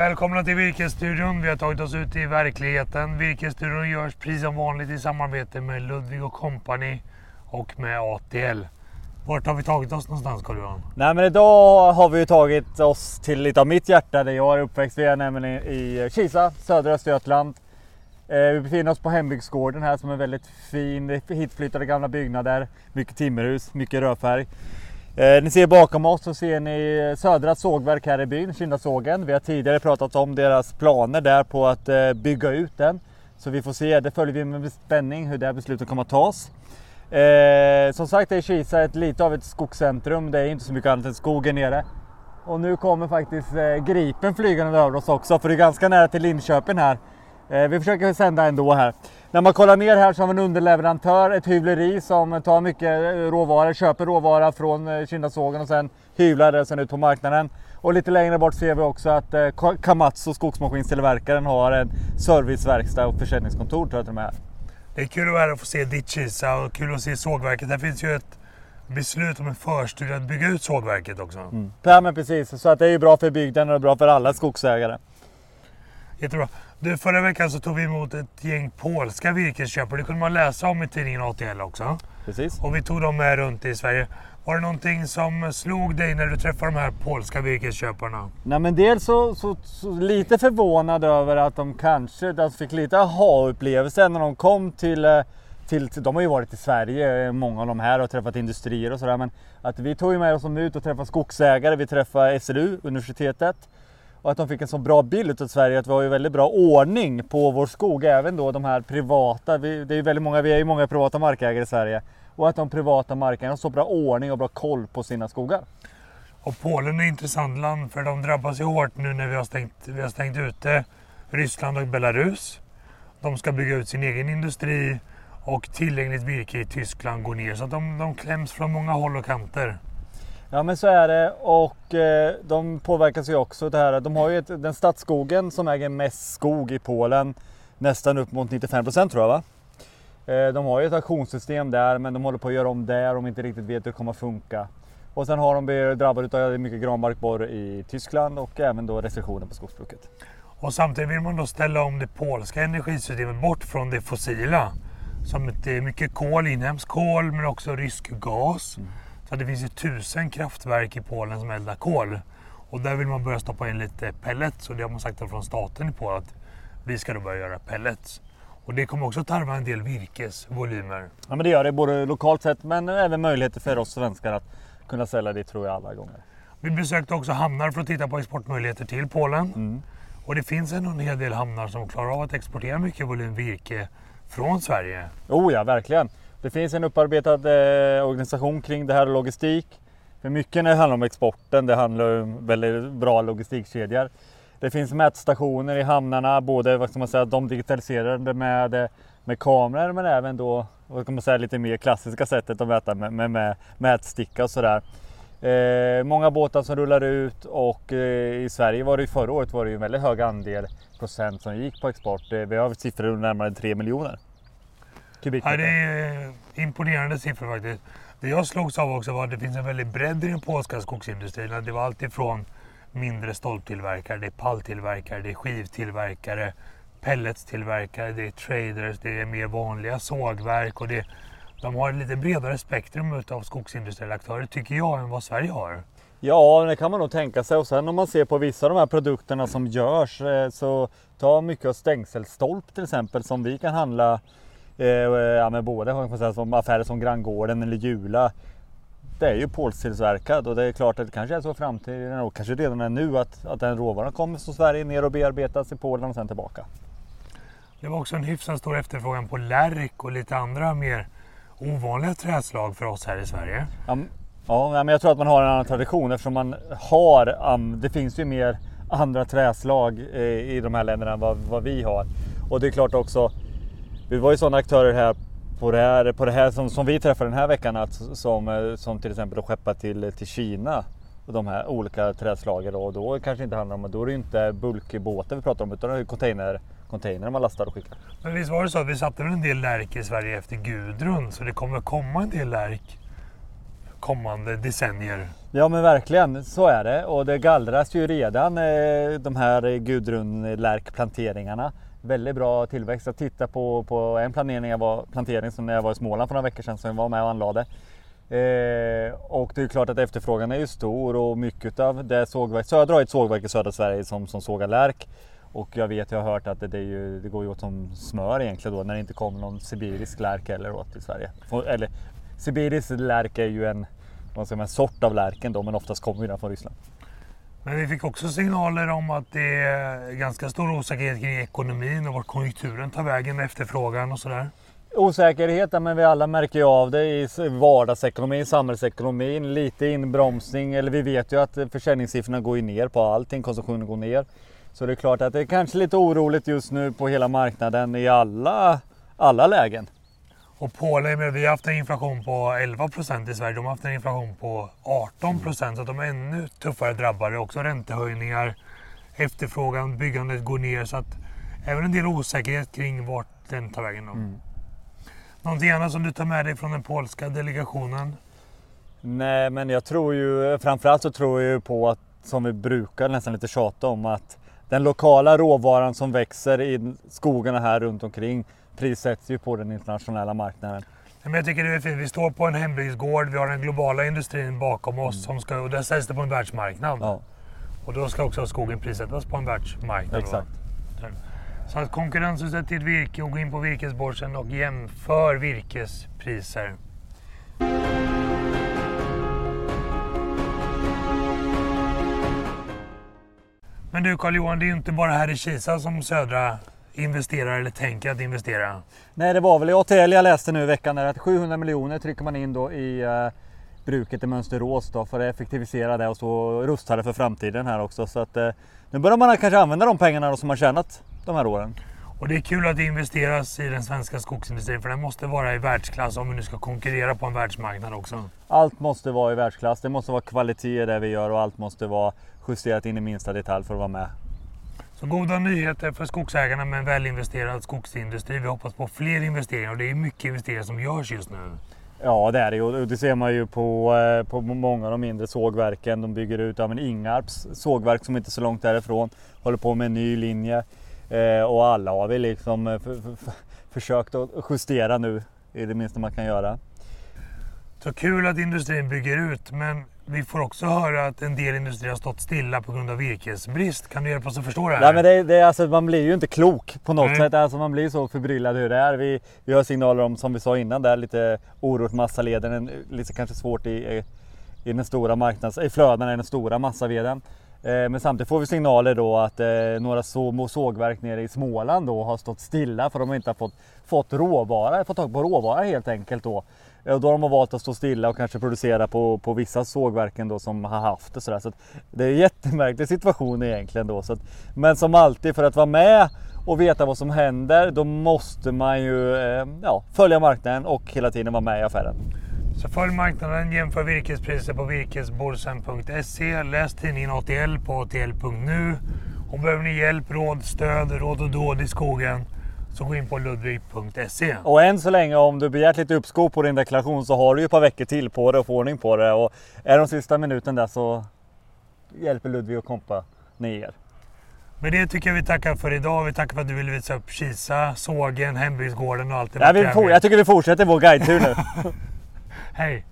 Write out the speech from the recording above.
Välkomna till Virkesstudion. Vi har tagit oss ut i verkligheten. Virkesstudion görs precis som vanligt i samarbete med Ludvig och Company och med ATL. Vart har vi tagit oss någonstans carl johan Nej men idag har vi ju tagit oss till lite av mitt hjärta där jag är uppväxt. Vi är nämligen i Kisa, södra Östergötland. Eh, vi befinner oss på hembygdsgården här som är väldigt fin. Hitflyttade gamla byggnader, mycket timmerhus, mycket rödfärg. Eh, ni ser bakom oss så ser ni Södra sågverk här i byn, Kindasågen. Vi har tidigare pratat om deras planer där på att eh, bygga ut den. Så vi får se, det följer vi med spänning hur det här beslutet kommer att tas. Eh, som sagt är Kisa ett, lite av ett skogscentrum. Det är inte så mycket annat än skogen nere. Och nu kommer faktiskt eh, Gripen flygande över oss också för det är ganska nära till Linköping här. Eh, vi försöker sända ändå här. När man kollar ner här så har vi en underleverantör, ett hyvleri som tar mycket råvaror, köper råvara från eh, Kindasågen och sen hyvlar det sen ut på marknaden. Och lite längre bort ser vi också att eh, Kamatsu, skogsmaskinstillverkaren, har en serviceverkstad och försäljningskontor tror jag till och med. Det är kul att vara här och få se ditt Kisa och kul att se sågverket. Det finns ju ett beslut om en förstudie att bygga ut sågverket också. Mm. Ja men precis, så att det är ju bra för bygden och bra för alla skogsägare. Jättebra. Du, förra veckan så tog vi emot ett gäng polska virkesköpare. Det kunde man läsa om i tidningen ATL också. Precis. Och vi tog dem med runt i Sverige. Var det någonting som slog dig när du träffade de här polska virkesköparna? Nej men dels så, så, så lite förvånad över att de kanske de fick lite aha-upplevelse när de kom till, eh, till, de har ju varit i Sverige, många av de här, och träffat industrier och sådär. Men att vi tog med oss dem ut och träffade skogsägare, vi träffade SLU, universitetet. Och att de fick en så bra bild av Sverige, att vi har ju väldigt bra ordning på vår skog, även då de här privata. Vi, det är väldigt många, vi är ju många privata markägare i Sverige. Och att de privata markägarna har så bra ordning och bra koll på sina skogar. Och Polen är ett intressant land för de drabbas ju hårt nu när vi har stängt, vi har stängt ute Ryssland och Belarus. De ska bygga ut sin egen industri och tillgängligt virke i Tyskland går ner. Så att de, de kläms från många håll och kanter. Ja men så är det och eh, de påverkas ju också det här. De har ju ett, den stadsskogen som äger mest skog i Polen. Nästan upp mot 95 procent tror jag va? Eh, de har ju ett auktionssystem där men de håller på att göra om och de inte riktigt vet hur det kommer att funka. Och sen har de blivit drabbade av mycket granbarkborre i Tyskland och även då restriktioner på skogsbruket. Och samtidigt vill man då ställa om det polska energisystemet bort från det fossila. Som det är mycket kol, inhemskt kol men också rysk gas. Mm. Så det finns ju tusen kraftverk i Polen som eldar kol. Och där vill man börja stoppa in lite pellets och det har man sagt från staten på att vi ska då börja göra pellets. Och det kommer också tarva en del virkesvolymer. Ja men det gör det både lokalt sett men även möjligheter för oss svenskar att kunna sälja det tror jag alla gånger. Vi besökte också hamnar för att titta på exportmöjligheter till Polen. Mm. Och det finns ändå en hel del hamnar som klarar av att exportera mycket volym virke från Sverige. Oh ja, verkligen. Det finns en upparbetad eh, organisation kring det här logistik. För mycket när det handlar om exporten, det handlar om väldigt bra logistikkedjor. Det finns mätstationer i hamnarna, både vad ska man säga, de digitaliserade med, eh, med kameror men även då vad ska man säga, lite mer klassiska sättet att mäta med, med, med mätsticka och sådär. Eh, många båtar som rullar ut och eh, i Sverige var det ju förra året var det ju en väldigt hög andel procent som gick på export. Eh, vi har siffror närmare 3 miljoner kubikmeter. Ja, det är imponerande siffror faktiskt. Det jag slogs av också var att det finns en väldig bredd i den polska skogsindustrin. Det var alltifrån mindre stolptillverkare, det är palltillverkare, det är skivtillverkare, pelletstillverkare, det är traders, det är mer vanliga sågverk och det, de har ett lite bredare spektrum av skogsindustriella aktörer tycker jag än vad Sverige har. Ja, det kan man nog tänka sig. Och sen om man ser på vissa av de här produkterna som görs eh, så ta mycket av stängselstolp till exempel som vi kan handla eh, ja, med både som affärer som Granngården eller Jula det är ju polstillverkad och det är klart att det kanske är så i framtiden och kanske redan är nu att, att den råvaran kommer från Sverige ner och bearbetas i Polen och sen tillbaka. Det var också en hyfsat stor efterfrågan på lärk och lite andra mer ovanliga träslag för oss här i Sverige. Ja, ja men jag tror att man har en annan tradition eftersom man har, det finns ju mer andra träslag i de här länderna än vad, vad vi har. Och det är klart också, vi var ju sådana aktörer här på det här, på det här som, som vi träffade den här veckan, att, som, eh, som till exempel att skeppa till, till Kina och de här olika trädslagen och då kanske inte handlar om, då är det inte bulkbåtar vi pratar om utan det är container, container man lastar och skickar. Men visst var det så att vi satte en del lärk i Sverige efter Gudrun så det kommer komma en del lärk kommande decennier? Ja men verkligen, så är det. Och det gallras ju redan eh, de här gudrunlärkplanteringarna. Väldigt bra tillväxt. Jag tittade på, på en plantering, jag var, plantering som när jag var i Småland för några veckor sedan som jag var med och anlade. Eh, och det är klart att efterfrågan är ju stor och mycket av det sågverk, Södra har ett sågverk i södra Sverige som, som sågar lärk. Och jag vet, jag har hört att det, det, ju, det går ju åt som smör egentligen då när det inte kommer någon sibirisk lärk heller åt i Sverige. Eller sibirisk lärk är ju en, vad säger man, sort av lärken då men oftast kommer den från Ryssland. Men vi fick också signaler om att det är ganska stor osäkerhet kring ekonomin och vart konjunkturen tar vägen, efterfrågan och sådär. Osäkerheten, men vi alla märker ju av det i vardagsekonomin, samhällsekonomin, lite inbromsning. Eller vi vet ju att försäljningssiffrorna går ner på allting, konsumtionen går ner. Så det är klart att det är kanske lite oroligt just nu på hela marknaden i alla, alla lägen. Och Polen, vi har haft en inflation på 11 procent i Sverige. De har haft en inflation på 18 procent. Så att de är ännu tuffare drabbade. Också räntehöjningar, efterfrågan, byggandet går ner. Så att även en del osäkerhet kring vart den tar vägen. Då. Mm. Någonting annat som du tar med dig från den polska delegationen? Nej, men jag tror ju framförallt så tror jag ju på att som vi brukar nästan lite tjata om att den lokala råvaran som växer i skogarna här runt omkring prissätts ju på den internationella marknaden. Men jag tycker det är fint. Vi står på en hembygdsgård, vi har den globala industrin bakom oss mm. som ska, och där säljs det på en världsmarknad. Ja. Och då ska också skogen prissättas på en världsmarknad. Exakt. Så att konkurrensutsätt ditt virke och gå in på virkesbörsen och jämför virkespriser. Men du Carl-Johan, det är ju inte bara här i Kisa som Södra investerar eller tänker att investera. Nej, det var väl i ATL jag läste nu i veckan att 700 miljoner trycker man in då i uh, bruket i Mönsterås då för att effektivisera det och så rusta det för framtiden här också. Så att uh, nu börjar man kanske använda de pengarna som man tjänat de här åren. Och det är kul att det investeras i den svenska skogsindustrin för den måste vara i världsklass om vi nu ska konkurrera på en världsmarknad också. Allt måste vara i världsklass. Det måste vara kvalitet i det vi gör och allt måste vara justerat in i minsta detalj för att vara med. Så goda nyheter för skogsägarna med en välinvesterad skogsindustri. Vi hoppas på fler investeringar och det är mycket investeringar som görs just nu. Ja det är det och det ser man ju på, eh, på många av de mindre sågverken. De bygger ut, men Ingarps sågverk som inte är så långt därifrån håller på med en ny linje. Eh, och alla har vi liksom eh, försökt att justera nu i det minsta man kan göra. Så kul att industrin bygger ut men vi får också höra att en del industrier har stått stilla på grund av virkesbrist. Kan du hjälpa oss att förstå det här? Nej, men det, det, alltså, man blir ju inte klok på något Nej. sätt. Alltså, man blir så förbryllad hur det är. Vi, vi har signaler om, som vi sa innan, där, lite oro massaleden. Lite kanske svårt i, i den stora marknads, i flödena i den stora massaveden. Eh, men samtidigt får vi signaler då att eh, några små sågverk nere i Småland då har stått stilla för de har inte fått, fått råvara, fått tag på råvara helt enkelt då. Eh, och då har de valt att stå stilla och kanske producera på, på vissa sågverken då som har haft det sådär. Så det är en jättemärklig situation egentligen då. Så att, men som alltid för att vara med och veta vad som händer då måste man ju ja, följa marknaden och hela tiden vara med i affären. Så följ marknaden, jämför virkespriser på virkesborsen.se. Läs tidningen ATL på atl.nu. Och behöver ni hjälp, råd, stöd, råd och dåd i skogen så gå in på ludvig.se. Och än så länge om du begärt lite uppskov på din deklaration så har du ju ett par veckor till på dig att få ordning på det. Och är de sista minuten där så hjälper Ludvig och kompa ni er. Med det tycker jag vi tackar för idag. Vi tackar för att du ville visa upp Kisa, sågen, hembygdsgården och allt det vi Jag tycker vi fortsätter vår guidetur nu. Hey